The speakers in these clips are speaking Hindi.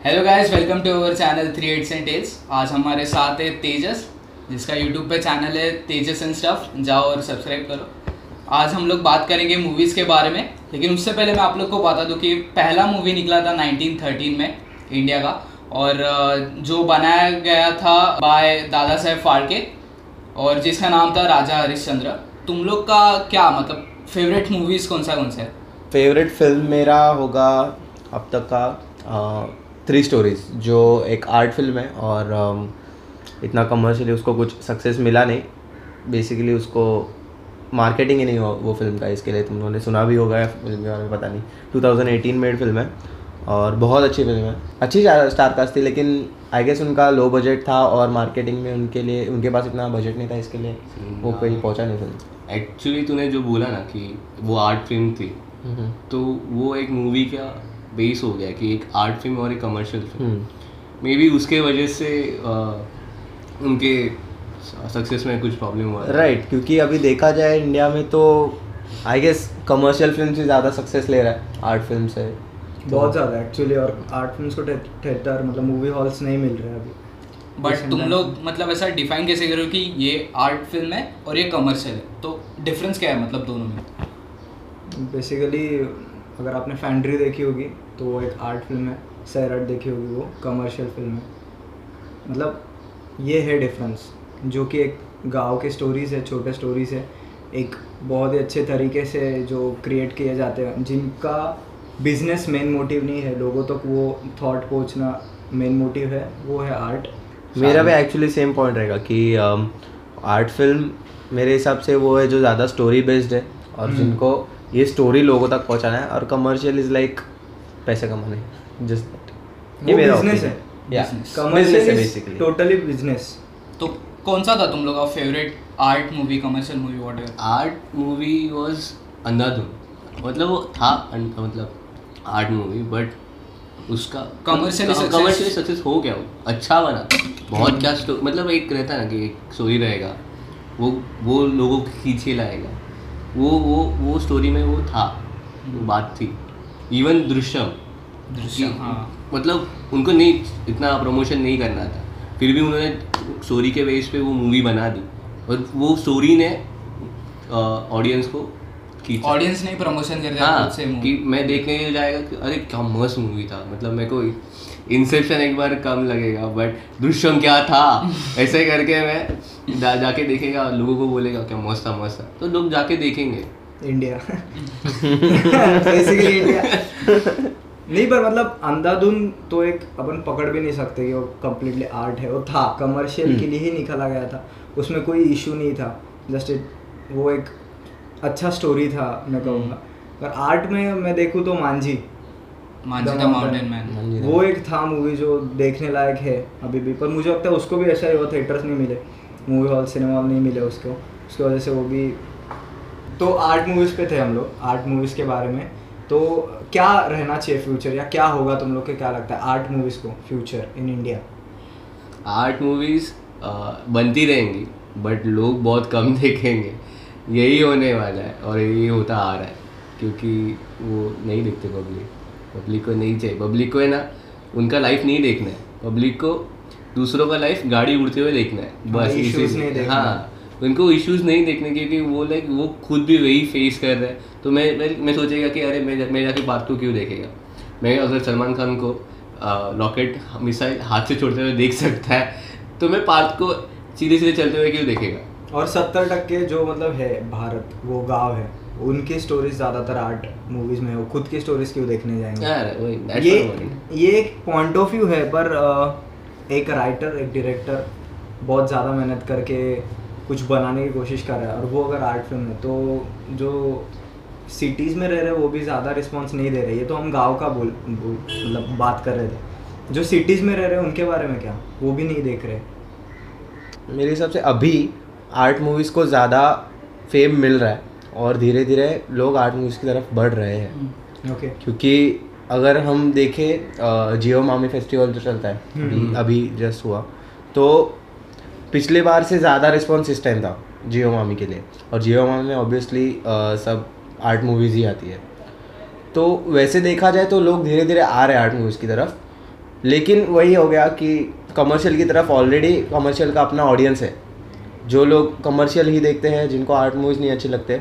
Hello guys welcome to our channel three eights and tales आज हमारे साथ है तेजस, जिसका यूट्यूब पे चैनल है तेजस एंड स्टफ़ जाओ और सब्सक्राइब करो। आज हम लोग बात करेंगे मूवीज़ के बारे में, लेकिन उससे पहले मैं आप लोग को बता दूँ कि पहला मूवी निकला था 1913 में इंडिया का, और जो बनाया गया था बाय दादा साहेब फाड़के और जिसका नाम था राजा हरिश्चंद्र। तुम लोग का क्या मतलब फेवरेट मूवीज़ कौन सा कौन सा है? फेवरेट फ़िल्म मेरा होगा अब तक का थ्री स्टोरीज जो एक आर्ट फ़िल्म है और इतना कमर्शियली उसको कुछ सक्सेस मिला नहीं। बेसिकली उसको मार्केटिंग ही नहीं हुआ वो फ़िल्म का इसके लिए तुम लोगों ने सुना भी होगा फ़िल्म के बारे में पता नहीं। 2018 मेड फ़िल्म है और बहुत अच्छी फ़िल्म है। अच्छी स्टार कास्ट थी लेकिन आई गेस उनका लो बजट था और मार्केटिंग में उनके लिए उनके पास इतना बजट नहीं था इसके लिए वो कहीं पहुँचा नहीं फ़िल्म एक्चुअली तूने जो बोला ना कि वो आर्ट फ़िल्म थी हम्म, तो वो एक मूवी का बेस हो गया कि एक आर्ट फ़िल्म और एक कमर्शियल फ़िल्म मे बी उसके वजह से आ, उनके सक्सेस में कुछ प्रॉब्लम हुआ। राइट right, क्योंकि अभी देखा जाए इंडिया में तो आई गेस कमर्शियल फ़िल्म से ज़्यादा सक्सेस ले रहा है आर्ट फ़िल्म से। बहुत ज़्यादा एक्चुअली और आर्ट फ़िल्म को थिएटर मतलब मूवी हॉल्स नहीं मिल रहे अभी। बट तुम लोग मतलब ऐसा डिफाइन कैसे करो कि ये आर्ट फ़िल्म है और ये कमर्शियल है? तो डिफरेंस क्या है मतलब दोनों में? बेसिकली अगर आपने फैंड्री देखी होगी तो वो एक आर्ट फ़िल्म है सैरट देखी होगी वो कमर्शियल फ़िल्म है। मतलब ये है डिफरेंस जो कि एक गाँव के स्टोरीज है छोटे स्टोरीज है एक बहुत ही अच्छे तरीके से जो क्रिएट किए जाते हैं जिनका बिज़नेस मेन मोटिव नहीं है। लोगों तक तो वो थॉट पहुँचना मेन मोटिव है वो है आर्ट मेरा भी एक्चुअली सेम पॉइंट रहेगा कि आर्ट फ़िल्म मेरे हिसाब से वो है जो ज़्यादा स्टोरी बेस्ड है और जिनको ये स्टोरी लोगों तक पहुंचाना है और कमर्शियल इज़ लाइक पैसे कमाने जस्ट ये मेरा business है। Commercial is basically totally business तो कौन सा था तुम लोग का favourite art movie commercial movie what art movie was Andhadhun मतलब वो था मतलब आर्ट मूवी बट उसका success- कमर्शियली सक्सेस हो गया। वो अच्छा बना। बहुत क्या मतलब एक रहता है ना कि एक स्टोरी रहेगा। वो वो लोगों को खींचे लाएगा। वो वो वो स्टोरी में वो था वो बात थी। इवन दृश्यम। दृश्यम हाँ। मतलब उनको नहीं इतना प्रमोशन नहीं करना था। फिर भी उन्होंने स्टोरी के बेस पे वो मूवी बना दी। और वो स्टोरी ने ऑडियंस को ऑडियंस ने प्रमोशन कर दिया हाँ कि मैं देखने के लिए जाएगा कि अरे क्या मस्त मूवी था। मतलब मेरे को इंसेप्शन एक बार कम लगेगा बट दृश्यम क्या था? ऐसे करके मैं जा, जाके देखेगा और लोगों को बोलेगा क्या मस्त था मस्त था। तो लोग जाके देखेंगे। इंडिया बेसिकली इंडिया नहीं पर मतलब अंधाधुन तो एक अपन पकड़ भी नहीं सकते कि वो कम्प्लीटली आर्ट है। वो था कमर्शियल के लिए ही निकाला गया था। उसमें कोई इशू नहीं था। जस्ट इट वो एक अच्छा स्टोरी था मैं कहूँगा। पर आर्ट में मैं देखूँ तो मांझी। Mountain man. वो एक था मूवी जो देखने लायक है अभी भी पर मुझे लगता है उसको भी ऐसा ही हुआ थिएटर्स नहीं मिले। मूवी हॉल सिनेमा हॉल नहीं मिले उसको। उसकी वजह से वो भी तो आर्ट मूवीज़ पे थे हम लोग आर्ट मूवीज़ के बारे में। तो क्या रहना चाहिए फ्यूचर या क्या होगा तुम लोग के क्या लगता है आर्ट मूवीज़ को future in India art movies बनती रहेंगी बट लोग बहुत कम देखेंगे। यही होने वाला है और यही होता आ रहा है क्योंकि वो नहीं देखते पब्लिक पब्लिक को नहीं चाहिए। पब्लिक को है ना उनका लाइफ नहीं देखना है। पब्लिक को दूसरों का लाइफ गाड़ी उड़ते हुए देखना है। हाँ, बस इसी नहीं देखना। हाँ उनको इश्यूज़ नहीं देखने क्योंकि वो लाइक वो खुद भी वही फेस कर रहे हैं। तो मैं मैं, मैं सोचेगा कि अरे मैं मैं जाके पार्ट टू क्यों देखेगा? मैं अगर सलमान खान को रॉकेट मिसाइल हाथ से छोड़ते हुए देख सकता है तो मैं पार्थ को सीधे सीधे चलते हुए क्यों देखेगा? और सत्तर टक्के जो मतलब है भारत वो गाँव है उनकी स्टोरीज ज़्यादातर आर्ट मूवीज़ में हो खुद की स्टोरीज क्यों देखने जाएँगे? यार वही ये ये एक पॉइंट ऑफ़ व्यू है पर एक राइटर एक डायरेक्टर बहुत ज़्यादा मेहनत करके कुछ बनाने की कोशिश कर रहा है और वो अगर आर्ट फ़िल्म है तो जो सिटीज़ में रह रहे वो भी ज़्यादा रिस्पॉन्स नहीं दे रहे। ये तो हम गाँव का बोल बोल- मतलब बात कर रहे थे। जो सिटीज़ में रह रहे हैं उनके बारे में क्या? वो भी नहीं देख रहे। मेरे हिसाब से अभी आर्ट मूवीज़ को ज़्यादा फेम मिल रहा है। और धीरे धीरे लोग आर्ट मूवीज़ की तरफ़ बढ़ रहे हैं। ओके क्योंकि अगर हम देखें जियो मामी फेस्टिवल जो चलता है अभी अभी जस्ट हुआ तो पिछले बार से ज़्यादा रिस्पॉन्स इस टाइम था जियो मामी के लिए। और जियो मामी में ऑब्वियसली सब आर्ट मूवीज़ ही आती है। तो वैसे देखा जाए तो लोग धीरे धीरे आ रहे हैं आर्ट मूवीज़ की तरफ़ लेकिन वही हो गया कि कमर्शियल की तरफ़ ऑलरेडी कमर्शियल का अपना ऑडियंस है। जो लोग कमर्शियल ही देखते हैं जिनको आर्ट मूवीज़ नहीं अच्छे लगते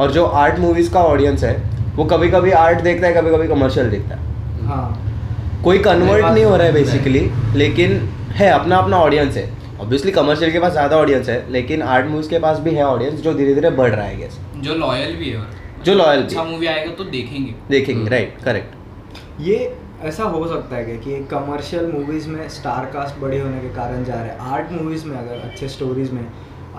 और जो आर्ट मूवीज़ का ऑडियंस है वो कभी कभी आर्ट देखता है कभी कभी कमर्शियल देखता है। हाँ। कोई कन्वर्ट नहीं हो रहा है बेसिकली लेकिन है अपना अपना ऑडियंस है। ऑब्वियसली कमर्शियल के पास ज़्यादा ऑडियंस है लेकिन आर्ट मूवीज़ के पास भी है ऑडियंस जो धीरे धीरे बढ़ रहा है गेस जो लॉयल भी है जो लॉयल अच्छा मूवी आएगा तो देखेंगे। देखेंगे हम्म। राइट करेक्ट ये ऐसा हो सकता है कि कमर्शियल मूवीज़ में स्टार कास्ट बड़े होने के कारण जा रहे हैं। आर्ट मूवीज़ में अगर अच्छे स्टोरीज में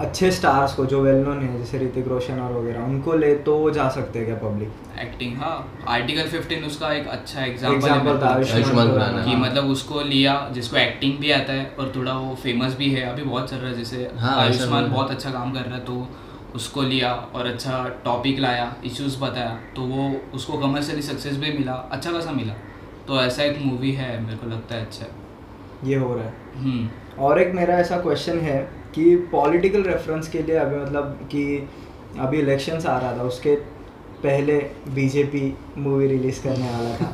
अच्छे स्टार्स को जो वेल नोन है जैसे ऋतिक रोशन और वगैरह उनको ले तो वो जा सकते हैं क्या पब्लिक एक्टिंग हाँ। आर्टिकल 15 उसका एक अच्छा एग्जांपल एग्ज़ाम्पल था आयुष्मान खुराना। खुराना। कि मतलब उसको लिया जिसको एक्टिंग भी आता है और थोड़ा वो फ़ेमस भी है अभी बहुत चल रहा है जैसे हाँ, आयुष्मान बहुत अच्छा काम कर रहा है तो उसको लिया और अच्छा टॉपिक लाया इश्यूज़ बताया तो वो उसको कमर्शियली सक्सेस भी मिला अच्छा खासा मिला। तो ऐसा एक मूवी है मेरे को लगता है अच्छा। ये हो रहा है। हम्म। और एक मेरा ऐसा क्वेश्चन है कि पॉलिटिकल रेफरेंस के लिए अभी मतलब कि अभी इलेक्शंस आ रहा था उसके पहले बीजेपी मूवी रिलीज़ करने वाला था।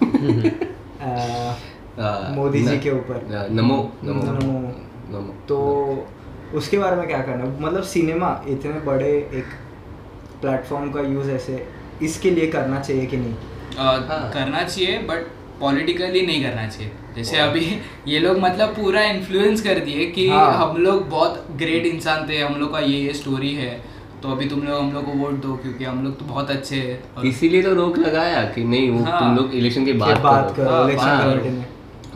मोदी जी के ऊपर। आ, नमो नमो नमो। नमो तो उसके बारे में क्या करना मतलब सिनेमा इतने बड़े एक प्लेटफॉर्म का यूज़ ऐसे इसके लिए करना चाहिए कि नहीं? अ, हाँ। करना चाहिए बट पॉलिटिकली नहीं करना चाहिए। जैसे अभी ये लोग मतलब पूरा इन्फ्लुएंस कर दिए कि हाँ। हम लोग बहुत ग्रेट इंसान थे हम लोग का ये ये स्टोरी है। तो अभी तुम लोग हम लोग को वोट दो क्योंकि हम लोग तो बहुत अच्छे हैं और इसीलिए तो रोक लगाया कि नहीं वो हाँ। तुम लोग इलेक्शन के बाद बात करो। हाँ, इलेक्शन करो। में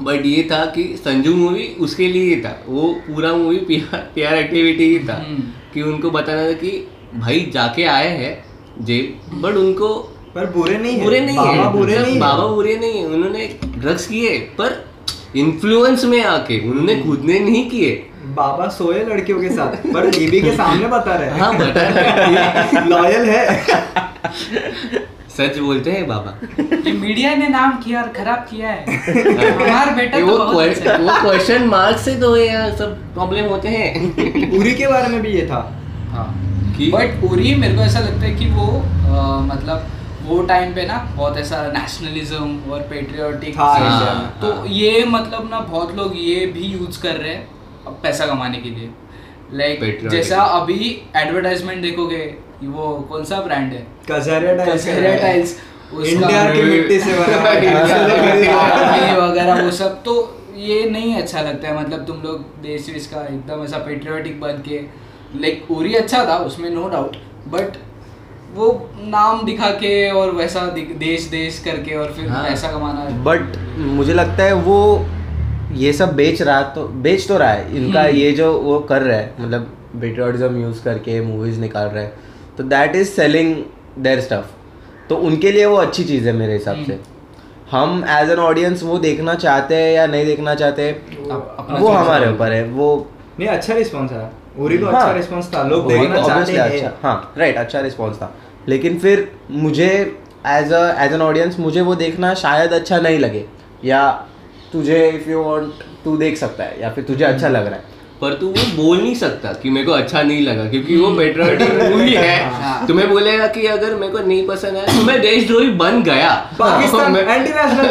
बट ये था कि संजू मूवी उसके लिए था। वो पूरा मूवी पीआर एक्टिविटी ही था। हम्म। कि उनको बताना था कि भाई जाके आए हैं जेल बट उनको पर बुरे नहीं बुरे नहीं बाबा बुरे मतलब नहीं है। बाबा बुरे नहीं है। उन्होंने ड्रग्स किए पर इन्फ्लुएंस में आके उन्होंने खुद ने नहीं किए। बाबा सोए लड़कियों के साथ पर बीबी के सामने बता रहे हाँ। बता हैं। लॉयल है। सच बोलते हैं बाबा। ये मीडिया ने नाम किया और खराब किया है। हमारा बेटा ये तो वो बहुत अच्छा वो क्वेश्चन मार्क से तो ये सब प्रॉब्लम होते हैं। उरी के बारे में भी ये था। हाँ बट उरी मेरे को ऐसा लगता है कि वो अ, मतलब वो टाइम पे ना बहुत ऐसा नेशनलिज्म और पेट्रियोटिक हाँ, में, तो हाँ। ये मतलब ना बहुत लोग ये भी यूज़ कर रहे हैं पैसा कमाने के लिए। Like Patriotic. जैसा अभी एडवर्टाइजमेंट देखोगे वो कौन सा ब्रांड है? कजरिया टाइल्स इंडिया की मिट्टी से बना ये वगैरह वो सब। तो ये नहीं अच्छा लगता है मतलब तुम लोग देश विश का एकदम ऐसा पेट्रियोटिक बन के। लाइक उरी अच्छा था उसमें नो डाउट बट वो नाम दिखा के और वैसा देश देश करके और फिर हाँ। पैसा कमाना। है बट मुझे लगता है वो ये सब बेच रहा तो बेच तो रहा है। इनका हम्म। ये जो वो कर रहा है मतलब पेट्रियोटिज्म यूज़ करके मूवीज़ निकाल रहे हैं तो that is selling their stuff तो उनके लिए वो अच्छी चीज़ है मेरे हिसाब से। हम एज एन ऑडियंस वो देखना चाहते हैं या नहीं देखना चाहते अपना वो हमारे ऊपर है वो नहीं अच्छा रिस्पॉन्स है। उरी को हाँ। अच्छा रिस्पॉन्स था लोग देखना तो चाहते हैं अच्छा। हाँ। राइट अच्छा रिस्पॉन्स था। लेकिन फिर मुझे as a as an audience मुझे वो देखना शायद अच्छा नहीं लगे। या तुझे इफ़ यू वांट तू देख सकता है या फिर तुझे अच्छा लग रहा है। पर तू वो बोल नहीं सकता कि मेरे को अच्छा नहीं लगा क्योंकि वो पेट्रियोटिक मूवी हाँ। है। तुम्हें बोलेगा कि अगर मेरे को नहीं पसंद आया तो मैं देशद्रोही बन गया। पाकिस्तान मैं-।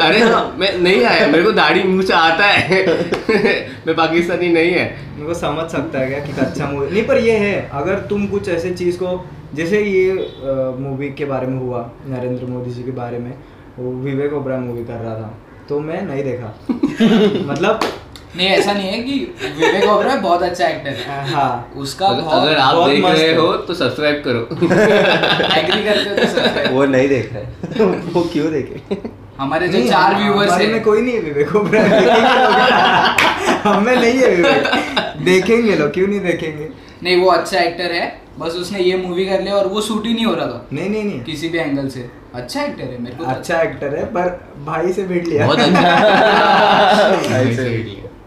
अरे हाँ मैं नहीं आया मेरे को दाढ़ी मुँह से आता है। मैं पाकिस्तानी नहीं है। उनको समझ सकता है क्या कि अच्छा मूवी नहीं पर ये है अगर तुम कुछ ऐसे चीज़ को जैसे ये मूवी के बारे में हुआ नरेंद्र मोदी जी के बारे में वो विवेक ओबरा मूवी कर रहा था तो मैं नहीं देखा। मतलब नहीं ऐसा नहीं है कि विवेक ओबरा बहुत अच्छा एक्टर है। हाँ। उसका अगर, बहुत अगर आप बहुत देख रहे हो। तो सब्सक्राइब करो। एग्री करते हो तो। वो नहीं देख रहे वो क्यों देखे? हमारे जो चार हाँ, व्यूवर्स है। कोई नहीं है विवेक ओबरा हमें नहीं है विवेक देखेंगे लोग क्यों नहीं देखेंगे? नहीं वो अच्छा एक्टर है बस उसने ये मूवी कर लिया और वो शूट ही नहीं हो रहा था। नहीं नहीं नहीं। किसी भी एंगल से। अच्छा एक्टर है मेरे को तो अच्छा एक्टर है पर भाई से भिड़ लिया। बहुत अच्छा। ऐसे।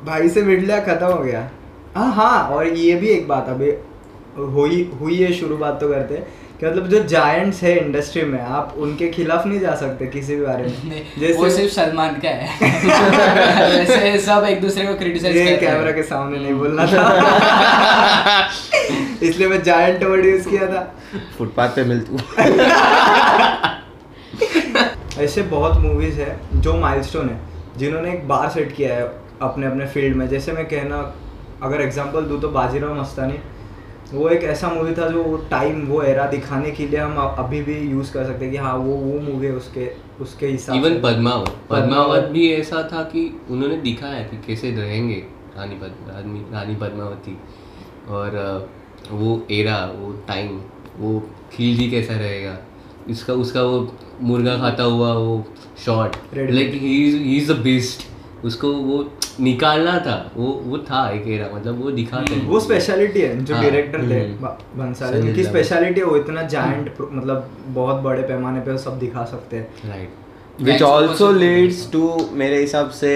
भाई से मिड लिया। खत्म हो गया। हाँ हाँ और ये भी एक बात अभी हुई हुई है शुरू बात तो करते। हैं कि मतलब जो जायंट्स है इंडस्ट्री में आप उनके खिलाफ नहीं जा सकते किसी भी बारे में। नहीं, वो सिर्फ़ सलमान का है। वैसे सब एक दूसरे को क्रिटिसाइज ये करते कैमरा के सामने नहीं बोलना था। इसलिए मैं जायंट वर्ड यूज़ किया था। फुटपाथ पे मिल तू। ऐसे बहुत मूवीज़ है जो माइलस्टोन है जिन्होंने एक बार सेट किया है अपने अपने फ़ील्ड में। जैसे मैं कहना अगर एग्जांपल दूँ तो बाजीराव मस्तानी वो एक ऐसा मूवी था जो टाइम वो एरा दिखाने के लिए हम अभी भी यूज़ कर सकते हैं कि हाँ वो वो मूवी है उसके उसके हिसाब इवन। पद्मावत। पद्मावत। भी ऐसा था कि उन्होंने दिखाया कि कैसे रहेंगे रानी पद रानी रानी पद्मावती। और वो एरा वो टाइम वो खिलजी कैसा रहेगा। इसका उसका वो मुर्गा खाता हुआ वो shot Red like he is the best उसको वो निकालना था वो वो था एक एरा मतलब वो दिखा हैं। वो स्पेशलिटी है जो हाँ, डायरेक्टर थे हम्म। बंसाली उनकी स्पेशलिटी है वो इतना जायंट मतलब बहुत बड़े पैमाने पे सब दिखा सकते हैं। Right which also leads to मेरे हिसाब से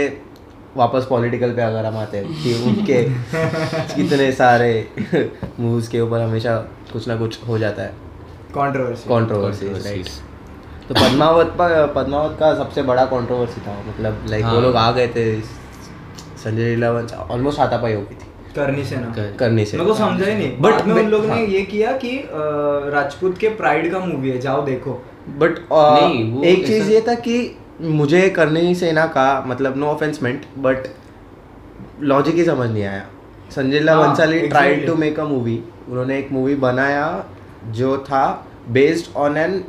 वापस पॉलिटिकल पे अगर हम आते हैं कि उनके इतने सारे मूव्स के ऊपर हमेशा कुछ ना कुछ हो जाता है। कंट्रोवर्सी कंट्रोवर्सी राइट तो पद्मावत पर पद्मावत का सबसे बड़ा कंट्रोवर्सी था मतलब लाइक वो हाँ। लोग आ गए थे संजय लीला ऑलमोस्ट हाथापाई हो गई थी। करनी से ना। कर- करने से। मेरे को समझा ही नहीं। में उन लोगों हाँ। ने ये किया कि राजपूत के प्राइड का मूवी है जाओ देखो। बट एक चीज़ ये था कि मुझे करनी सेना का मतलब no offence meant but logic ही समझ नहीं आया। संजय लीला हाँ, Bhansali tried to make a movie उन्होंने एक मूवी बनाया जो था बेस्ड ऑन एन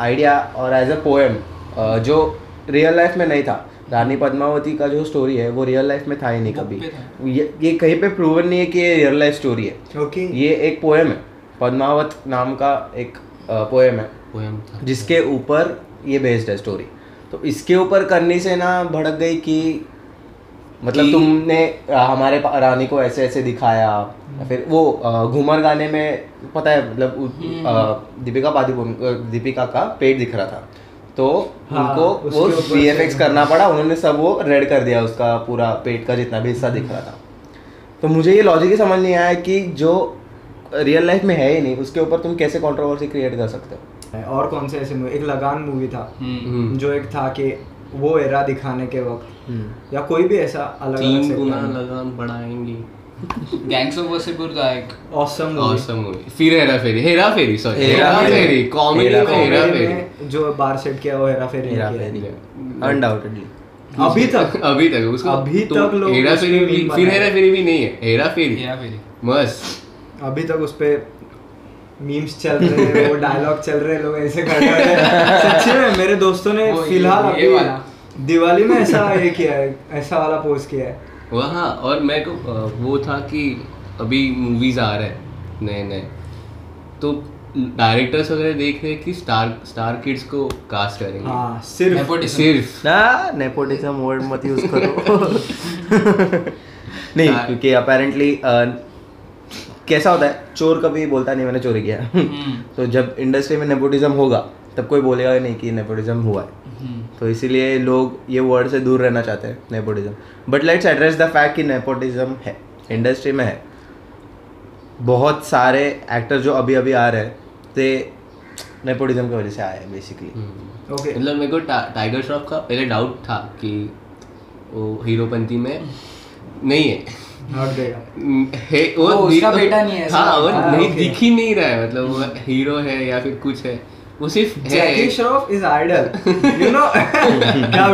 आइडिया और एज अ पोएम जो रियल लाइफ में नहीं था। रानी पद्मावती का जो स्टोरी है वो रियल लाइफ में था ही नहीं कभी। ये ये कहीं पे प्रूवन नहीं है कि ये रियल लाइफ स्टोरी है। ओके ये एक पोएम है पद्मावत नाम का एक पोएम है। पोएम था। जिसके ऊपर ये बेस्ड है स्टोरी तो इसके ऊपर करनी से ना भड़क गई कि मतलब तुमने हमारे रानी को ऐसे ऐसे दिखाया। फिर वो घूमर गाने में पता है मतलब दीपिका पादुकोण दीपिका का पेट दिख रहा था। तो हाँ, उनको वो वी करना पड़ा उन्होंने सब वो रेड कर दिया उसका पूरा पेट का जितना भी हिस्सा दिख रहा था। तो मुझे ये लॉजिक ही समझ नहीं आया कि जो रियल लाइफ में है ही नहीं उसके ऊपर तुम कैसे कंट्रोवर्सी क्रिएट कर सकते हो? और कौन से ऐसे मूवी एक लगान मूवी था हम्म। हम्म। जो एक था कि वो एरा दिखाने के वक्त या कोई भी ऐसा अलग तीन गुना लगान बढ़ाएँगे। गैंग्स ऑफ़ वसेपुर था एक औसम मूवी awesome movie. फिर हेरा फेरी. हेरा फेरी सॉरी हेरा हेरा फेरी। कॉमेडी हेरा में हेरा फेरी. जो बार सेट किया वो हेरा फेरी हेरा फेरी. अनडाउटेडली अभी तक? अभी तक उसको अभी तो तक लोग हेरा फेरी भी फिर हेरा फेरी भी नहीं है. हेरा फेरी. हेरा फेरी. मस्त. अभी तक उस पे मीम्स चल रहे हैं वो डायलॉग चल रहे हैं लोग ऐसे कर रहे हैं. सच्ची में मेरे दोस्तों ने फ़िलहाल ये वाला। अभी दिवाली में ऐसा ये किया है ऐसा वाला पोस्ट किया है. वहाँ और मैं को वो था कि अभी मूवीज़ आ रहे हैं नए नए। तो डायरेक्टर्स वगैरह देख रहे हैं कि स्टार स्टार किड्स को कास्ट करेंगे। हाँ सिर्फ़। नेपोटिज्म सिर्फ़। ना नेपोटिज्म वर्ड मत यूज़ करो। नहीं। क्योंकि अपेरेंटली कैसा होता है? चोर कभी बोलता नहीं मैंने चोरी किया। हम्म। तो जब इंडस्ट्री में नेपोटिज्म होगा तब कोई बोलेगा नहीं कि नेपोटिज्म हुआ है। हम्म। तो इसीलिए लोग ये वर्ड से दूर रहना चाहते हैं nepotism but let's address the fact कि नेपोटिज्म है इंडस्ट्री में है। बहुत सारे एक्टर जो अभी अभी आ रहे हैं ते नेपोटिज्म की वजह से आए हैं बेसिकली ओके मतलब मेरे को टा, टाइगर श्रॉफ का पहले डाउट था कि वो हीरोपंती में नहीं है। है वो वो उसका बेटा नहीं है, हाँ वो नहीं दिख ही नहीं रहा है मतलब वो हीरो है या फिर कुछ है वो सिर्फ़ Jackie Shroff is idol you know क्या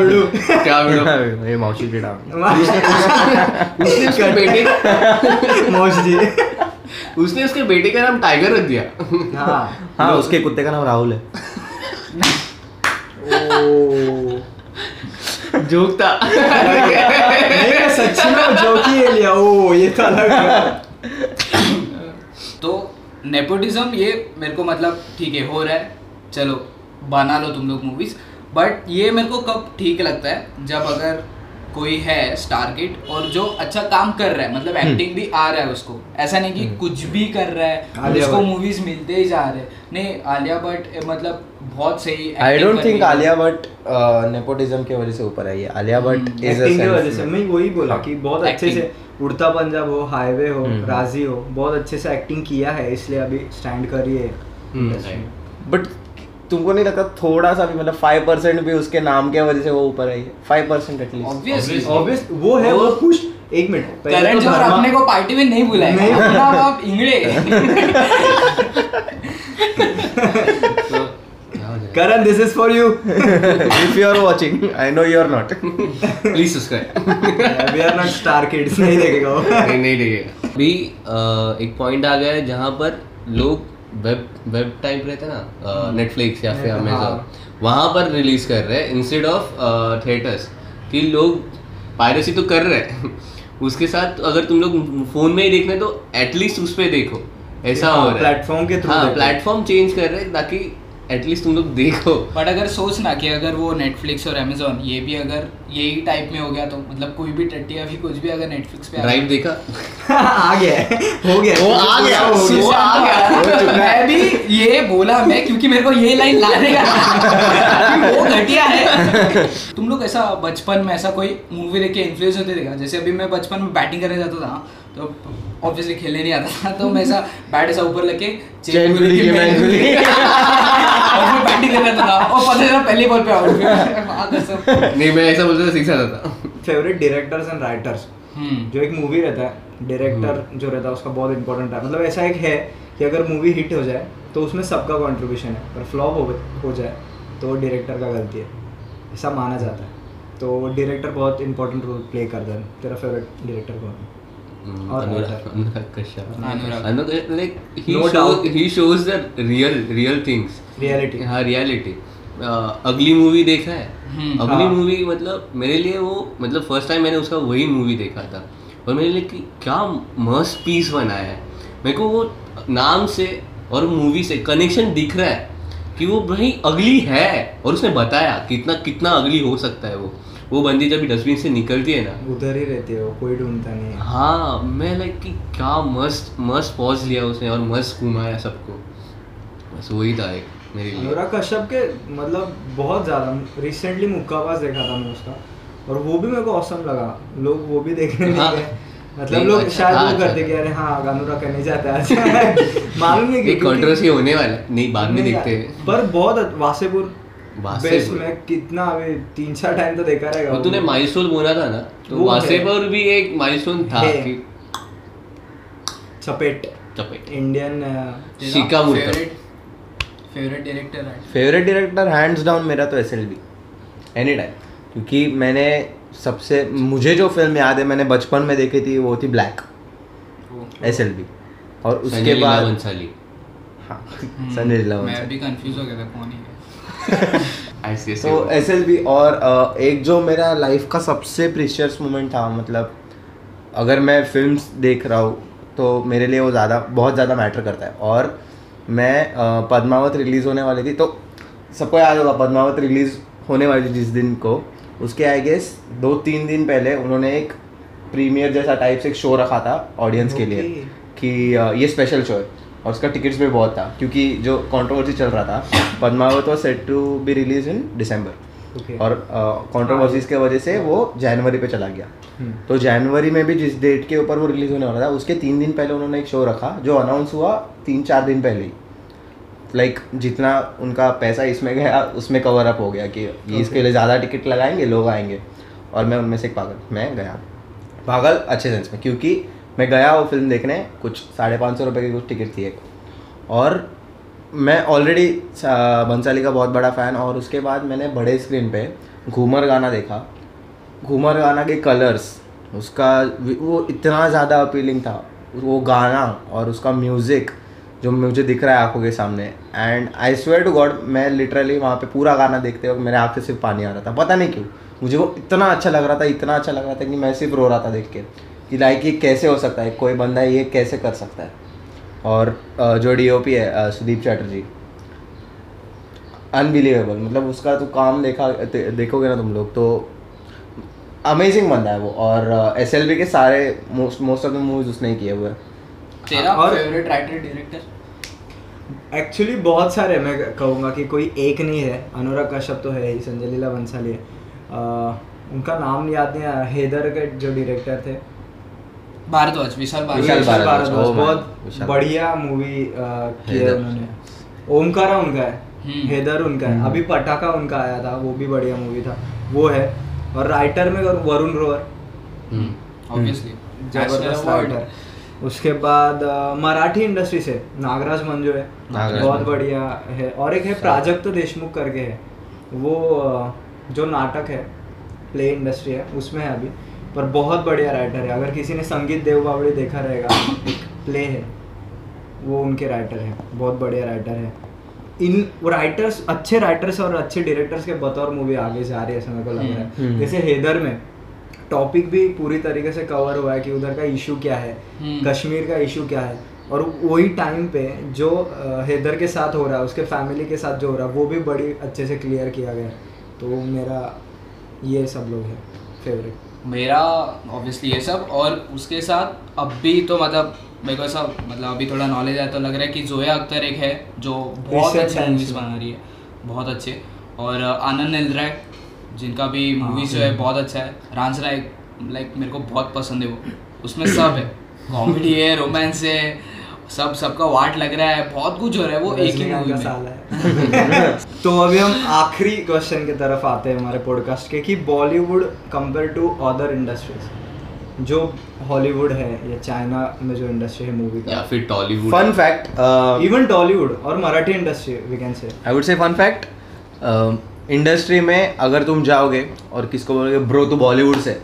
क्या बोलो ये मौसी की उसने उसके बेटे जी उसने उसके बेटे का नाम टाइगर रख दिया। हाँ। हाँ उसके कुत्ते का नाम राहुल है। ओ। जोक था। में जोक ही ये लिया। ओ, ये तो अलग तो नेपोटिज्म ये मेरे को मतलब ठीक है, हो रहा है। चलो, बना लो तुम लोग मूवीज़ बट ये मेरे को कब ठीक लगता है, जब अगर कोई है स्टार किड और जो अच्छा काम कर रहा है मतलब एक्टिंग भी आ रहा है उसको। ऐसा नहीं कि कुछ भी कर रहा है उसको मूवीज़ मिलते ही जा रहे हैं। नहीं आलिया भट्ट मतलब बहुत सही I don't think Alia Bhatt nepotism की वजह से ऊपर आई है आलिया भट्ट इज़ एक्टिंग की वजह से। मैं वही बोला हाँ, कि बहुत अच्छे से उड़ता पंजाब हो हाईवे हो हम्म। राज़ी हो बहुत अच्छे से एक्टिंग किया है इसलिए अभी स्टैंड कर रही है। हम्म। बट तुमको नहीं लगता थोड़ा सा भी मतलब फाइव परसेंट भी उसके नाम की वजह से वो ऊपर आई है फाइव परसेंट एटलीस्ट ऑब्वियस वो है वो पुश एक मिनट करण तो जौहर अपने को पार्टी में नहीं। अपना बाप इंगड़े तो Karan, this is for you. if you are watching, I know you are not. Please subscribe we are not star kids. नहीं देखेगा नहीं नहीं देखेगा। अभी एक पॉइंट आ गया है जहाँ पर लोग वेब वेब टाइप रहते हैं ना नेटफ्लिक्स या फिर हाँ। अमेजोन वहाँ पर रिलीज़ कर रहे हैं इंस्टेड ऑफ़ थिएटर्स कि लोग पायरेसी तो कर रहे हैं। उसके साथ अगर तुम लोग फ़ोन में ही देखना है तो एटलीस्ट उस पर देखो। ऐसा हाँ, हो रहा है। प्लेटफॉर्म के थ्रू हाँ प्लेटफॉर्म चेंज कर रहे हैं ताकि एटलीस्ट तुम लोग देखो। बट अगर सोचना कि अगर वो नेटफ्लिक्स और अमेजोन ये भी अगर यही टाइप में हो गया तो मतलब कोई भी टट्टी या फिर कुछ भी अगर नेटफ्लिक्स पे ड्राइव देखा? आ गया हो। गया. वो आ गया, वो आ गया। मैं भी ये बोला मैं क्योंकि मेरे को ये लाइन लाने का वो घटिया है। तुम लोग ऐसा बचपन में ऐसा कोई मूवी देख के इन्फ्लुएंस होते देखा? जैसे अभी मैं बचपन में बैटिंग करने जाता था तो ऑब्वियसली खेलने नहीं आता था तो मैं ऐसा बैट ऐसा ऊपर चेन गुली की मैन गुली। और मैं बैटिंग कर रहा था। और पता चला पहली बॉल पे आउट हाँ, नहीं मैं ऐसा बोलता था सिक्स आता था। Favourite directors and writers hmm. जो एक मूवी रहता है डायरेक्टर जो रहता है उसका बहुत इंपॉर्टेंट है मतलब ऐसा एक है कि अगर मूवी हिट हो जाए तो उसमें सबका कंट्रीब्यूशन है। पर फ्लॉप हो हो जाए तो डायरेक्टर का गलती है। ऐसा माना जाता है। तो डायरेक्टर बहुत इंपॉर्टेंट रोल प्ले करता है। तेरा फेवरेट डायरेक्टर कौन है? Like he No he shows the real real things. हाँ अगली मूवी देखा है? हम्म, अगली हाँ। मूवी मतलब मेरे लिए वो मतलब फ़र्स्ट टाइम मैंने उसका वही मूवी देखा था। और मेरे लिए क्या मस्त पीस बनाया है। मेरे को वो नाम से और मूवी से कनेक्शन दिख रहा है कि वो भाई अगली है। और उसने बताया कितना कितना अगली हो सकता है वो। वो बंदी जब डस्टबिन से निकलती है ना। उधर ही रहती है वो कोई ढूंढता नहीं है। हाँ मैं लाइक कि क्या मस्त मस्त पॉज लिया उसने और मस्त घुमाया सबको। बस वही था एक मेरे लिए। अनुराग कश्यप के मतलब बहुत ज़्यादा रिसेंटली मुक्काबाज देखा था मैं उसका। और वो भी मेरे को औसम लगा। लोग वो भी देखने हाँ। गए। मतलब लोग अच्छा शायद वो अच्छा करते कि अरे हाँ अनुराग करने जाता है मालूम नहीं क्यों, कंट्रोवर्सी होने वाला नहीं बाद में देखते हैं। पर बहुत वासेपुर। बेस्ट में कितना अभी तीन चार टाइम तो देखा रहेगा तूने। बोला था ना तो वो है। वासेपुर भी एक माइलस्टोन था कि चपेट। चपेट। Indian शिकामुर्ता। Favourite favourite director favourite director hands down मेरा तो S L B any time क्योंकि मैंने सबसे मुझे जो फ़िल्म याद है मैंने बचपन में देखी थी वो थी ब्लैक एस एल बी और उसके बाद हाँ संजय लीला मैं भी कंफ्यूज हो गया था कौन है? तो। एस एल बी और एक जो मेरा लाइफ का सबसे प्रीशियस मोमेंट था मतलब अगर मैं फिल्म्स देख रहा हूँ तो मेरे लिए वो ज़्यादा बहुत ज़्यादा मैटर करता है। और मैं पद्मावत रिलीज़ होने वाली थी तो सबको याद होगा पद्मावत रिलीज़ होने वाली थी जिस दिन को। उसके आई गेस दो तीन दिन पहले उन्होंने एक प्रीमियर जैसा टाइप से एक शो रखा था ऑडियंस के लिए कि ये स्पेशल शो है। और उसका टिकट्स भी बहुत था क्योंकि जो कंट्रोवर्सी चल रहा था Padmaavat was set to be release in December okay और कंट्रोवर्सीज के वजह से वो जनवरी पे चला गया। हम्म। तो जनवरी में भी जिस डेट के ऊपर वो रिलीज़ होने वाला था उसके तीन दिन पहले उन्होंने एक शो रखा जो अनाउंस हुआ तीन चार दिन पहले ही। लाइक जितना उनका पैसा इसमें गया उसमें कवर अप हो गया कि ये इसके लिए ज़्यादा टिकट लगाएँगे लोग आएँगे। और मैं उनमें से एक पागल मैं गया। पागल अच्छे सेंस में क्योंकि मैं गया वो फ़िल्म देखने, कुछ साढ़े पाँच सौ रुपये की कुछ टिकट थी एक। और मैं ऑलरेडी बंसाली का बहुत बड़ा फ़ैन और उसके बाद मैंने बड़े स्क्रीन पे घूमर गाना देखा। घूमर गाना के कलर्स उसका वो इतना ज़्यादा अपीलिंग था। वो गाना और उसका म्यूज़िक जो मुझे दिख रहा है आँखों के सामने। And I swear to God मैं लिटरली वहाँ पे पूरा गाना देखते वक्त मेरे आँख से सिर्फ़ पानी आ रहा था। पता नहीं क्यों, मुझे वो इतना अच्छा लग रहा था, इतना अच्छा लग रहा था कि मैं सिर्फ़ रो रहा था देख के। कि लाइक ये कैसे हो सकता है? कोई बंदा ये कैसे कर सकता है? और जो डीओपी है सुदीप चैटर्जी अनबिलीवेबल मतलब उसका तो काम देखा देखोगे ना तुम लोग तो अमेजिंग बंदा है वो। और एस एल बी के सारे most most of the movies उसने ही किए हुए हैं। तेरा और- फेवरेट राइटर डायरेक्टर एक्चुअली बहुत सारे मैं कहूँगा कि कोई एक नहीं है। अनुराग कश्यप तो है ही संजय लीला बंसाली है। अह, उनका नाम याद नहीं आया। हैदर के जो डायरेक्टर थे भारद्वाज विशाल विशाल भारद्वाज oh बहुत बढ़िया मूवी की है हैदर। उन्होंने। ओमकारा उनका है हम्म। हैदर उनका है। अभी पटाखा उनका आया था वो भी बढ़िया मूवी था। वो है और राइटर में वरुण रोवर। हम्म। ऑब्वियसली ज़बरदस्त राइटर उसके बाद मराठी इंडस्ट्री से नागराज मंजू है। बहुत बढ़िया है। और एक है प्राजक्त देशमुख करके है। वो जो नाटक है प्ले इंडस्ट्री है उसमें है अभी। पर बहुत बढ़िया राइटर है। अगर किसी ने संगीत देव बावड़ी देखा रहेगा एक प्ले है। वो उनके राइटर है। बहुत बढ़िया राइटर है। इन वो राइटर्स अच्छे राइटर्स और अच्छे डायरेक्टर्स के बतौर मूवी आगे जा रही है ऐसा मेरे को लग रहा है। हम्म। जैसे हेदर में। टॉपिक भी पूरी तरीके से कवर हुआ है कि उधर का इशू क्या है हम्म। कश्मीर का इशू क्या है। और वही टाइम पे जो हैदर के साथ हो रहा है उसके फैमिली के साथ जो हो रहा है वो भी बड़ी अच्छे से क्लियर किया गया तो मेरा ये सब लोग है। फेवरेट मेरा ऑब्वियसली ये सब और उसके साथ अब भी तो मतलब मेरे को ऐसा मतलब अभी थोड़ा नॉलेज आया तो लग रहा है कि जोया अख्तर एक है जो बहुत अच्छी मूवीज़ बना रही है बहुत अच्छे। और आनंद आनंद है जिनका भी हाँ, मूवीज़ जो है बहुत अच्छा है। रांस राय लाइक मेरे को बहुत पसंद है वो। उसमें सब है। कॉमेडी है रोमांस है सब सबका वाट लग रहा है बहुत कुछ हो रहा है वो एक ही मूवी में। साल है। तो अभी हम आखिरी क्वेश्चन की तरफ़ आते हैं हमारे पॉडकास्ट के कि Bollywood compare to other industries जो हॉलीवुड है या चाइना में जो इंडस्ट्री है मूवी का। या फिर Tollywood fun fact even Tollywood और Marathi industry we can say I would say fun fact industry में अगर तुम जाओगे और किसको बोलोगे ब्रो तू बॉलीवुड से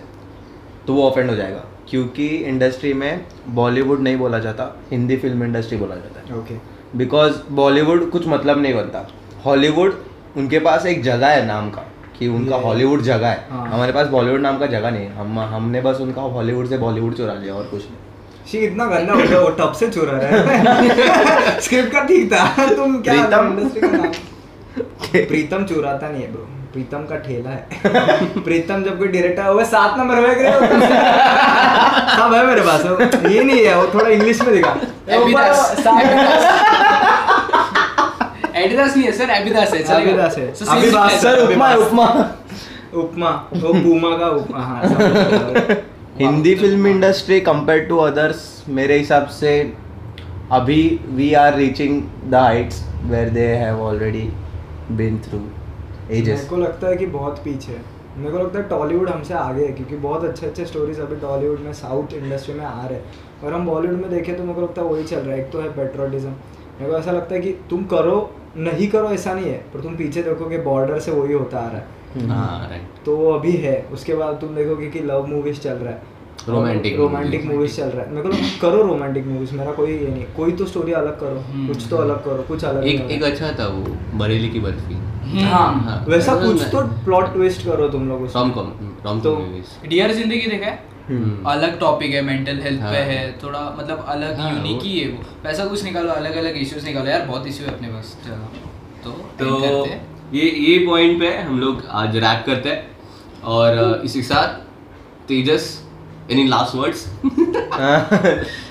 तो वो ऑफेंड हो जाएगा। क्योंकि इंडस्ट्री में बॉलीवुड नहीं बोला जाता हिंदी फ़िल्म इंडस्ट्री बोला जाता है। ओके बिकॉज़ बॉलीवुड कुछ मतलब नहीं बनता। हॉलीवुड उनके पास एक जगह है नाम का कि उनका हॉलीवुड जगह है। हाँ। हमारे पास बॉलीवुड नाम का जगह नहीं है। हम हमने बस उनका हॉलीवुड से बॉलीवुड चुरा लिया और कुछ नहीं। शी इतना गंदा हो गया वो टब से चुरा रहा है। स्क्रिप्ट का ठीक था। तुम क्या प्रीतम। इंडस्ट्री का नाम? प्रीतम चुराता नहीं है ब्रो प्रीतम का ठेला है। प्रीतम जब कोई डायरेक्टर हुआ सात नंबर में गए सब है मेरे पास ये नहीं है वो थोड़ा इंग्लिश में दिखा। एडिदास नहीं है सर एबिदास है? एबिदास है। सर उपमा उपमा। उपमा वो पूमा का उपमा हाँ Hindi film industry compare to others मेरे हिसाब से अभी we are reaching the heights where they have already been through मेरे एजेस को लगता है कि बहुत पीछे है। मेरे को लगता है टॉलीवुड हमसे आगे है क्योंकि बहुत अच्छे अच्छे स्टोरीज अभी टॉलीवुड में साउथ इंडस्ट्री में आ रहे हैं। और हम बॉलीवुड में देखें तो मेरे को लगता है वही चल रहा है। एक तो है पेट्रोटिज्म मेरे को ऐसा लगता है कि तुम करो नहीं करो ऐसा नहीं है पर तुम पीछे देखो कि बॉर्डर से वही होता आ रहा है। हाँ तो वो अभी है। उसके बाद तुम देखोगे कि लव मूवीज़ चल रहा है। Romantic रोमांटिक मूवीज़ चल रहा है। मेरे को करो रोमांटिक मूवीज़ मेरा कोई ये नहीं कोई तो स्टोरी अलग करो हम्म। कुछ तो अलग करो कुछ अलग एक एक अच्छा था वो बरेली की बर्फ़ी। हाँ हाँ, वैसा कुछ तो प्लॉट ट्विस्ट करो तुम लोग। रॉम कॉम रॉम तो- कॉम मूवीज़ डियर ज़िंदगी देखा है? हम्म। अलग टॉपिक है मेंटल हेल्थ हाँ। पे हाँ। है थोड़ा मतलब अलग हाँ, यूनिक ही है वो। वैसा कुछ निकालो अलग अलग इश्यूज़ निकालो। यार बहुत इश्यू है अपने पास। तो तो करते हैं। ये ये पॉइंट पे हम लोग आज रैप करते हैं। और इसी के साथ Tejas any last words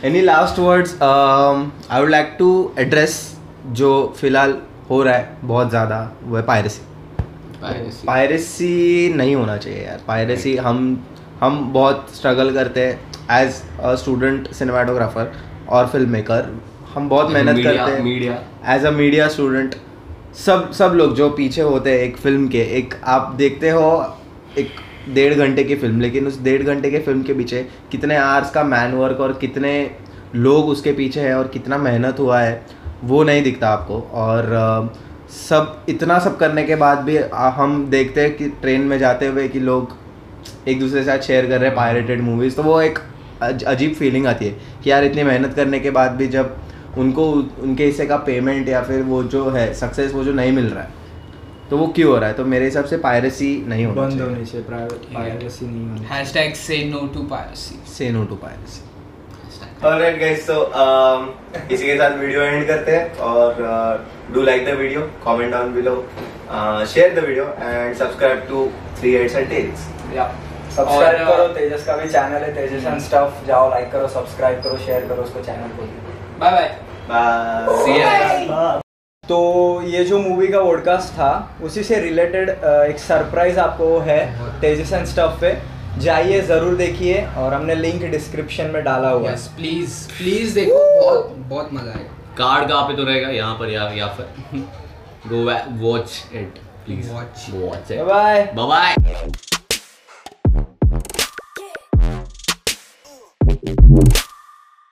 any last words I would like to address जो फ़िलहाल हो रहा है बहुत ज़्यादा वो है पायरेसी पायरेसी नहीं होना चाहिए यार. पायरेसी हम हम बहुत स्ट्रगल करते हैं. एज अ स्टूडेंट सिनेमाटोग्राफर और फ़िल्म मेकर हम बहुत मेहनत करते हैं. Media as a media student सब सब लोग जो पीछे होते हैं एक फ़िल्म के एक आप देखते हो एक डेढ़ घंटे की फ़िल्म, लेकिन उस डेढ़ घंटे के फ़िल्म के पीछे कितने आर्स का मैन वर्क और कितने लोग उसके पीछे हैं और कितना मेहनत हुआ है, वो नहीं दिखता आपको। और सब, इतना सब करने के बाद भी हम देखते हैं कि ट्रेन में जाते हुए कि लोग एक दूसरे के साथ शेयर कर रहे हैं पायरेटेड मूवीज़ तो वो एक अजीब फीलिंग आती है कि यार इतनी मेहनत करने के बाद भी जब उनको, उनके हिस्से का पेमेंट या फिर वो जो है सक्सेस वो जो नहीं मिल रहा है तो वो क्यों हो रहा है? तो मेरे हिसाब से पायरेसी नहीं होना बंद चाहिए। होनी चाहिए पायरेसी नहीं होनी हैशटैग से नो टू पायरेसी से no to piracy alright guys तो इसी के साथ वीडियो एंड करते हैं और do like the video comment down below share the video and subscribe to three eights and tales या सब्सक्राइब करो तेजस का भी चैनल है तेजस एंड स्टफ़ जाओ लाइक करो सब्सक्राइब करो शेयर करो उसको चैनल को। बाय बाय बाय तो ये जो मूवी का पॉडकास्ट था उसी से रिलेटेड एक सरप्राइज़ आपको है तेजस एंड स्टफ़ पे। जाइए ज़रूर देखिए और हमने लिंक डिस्क्रिप्शन में डाला हुआ है। यस प्लीज़ प्लीज़ देखो बहुत बहुत मज़ा आएगा। कार्ड कहाँ पे तो रहेगा? यहाँ पर या या पर go watch it please Watch. Watch bye bye bye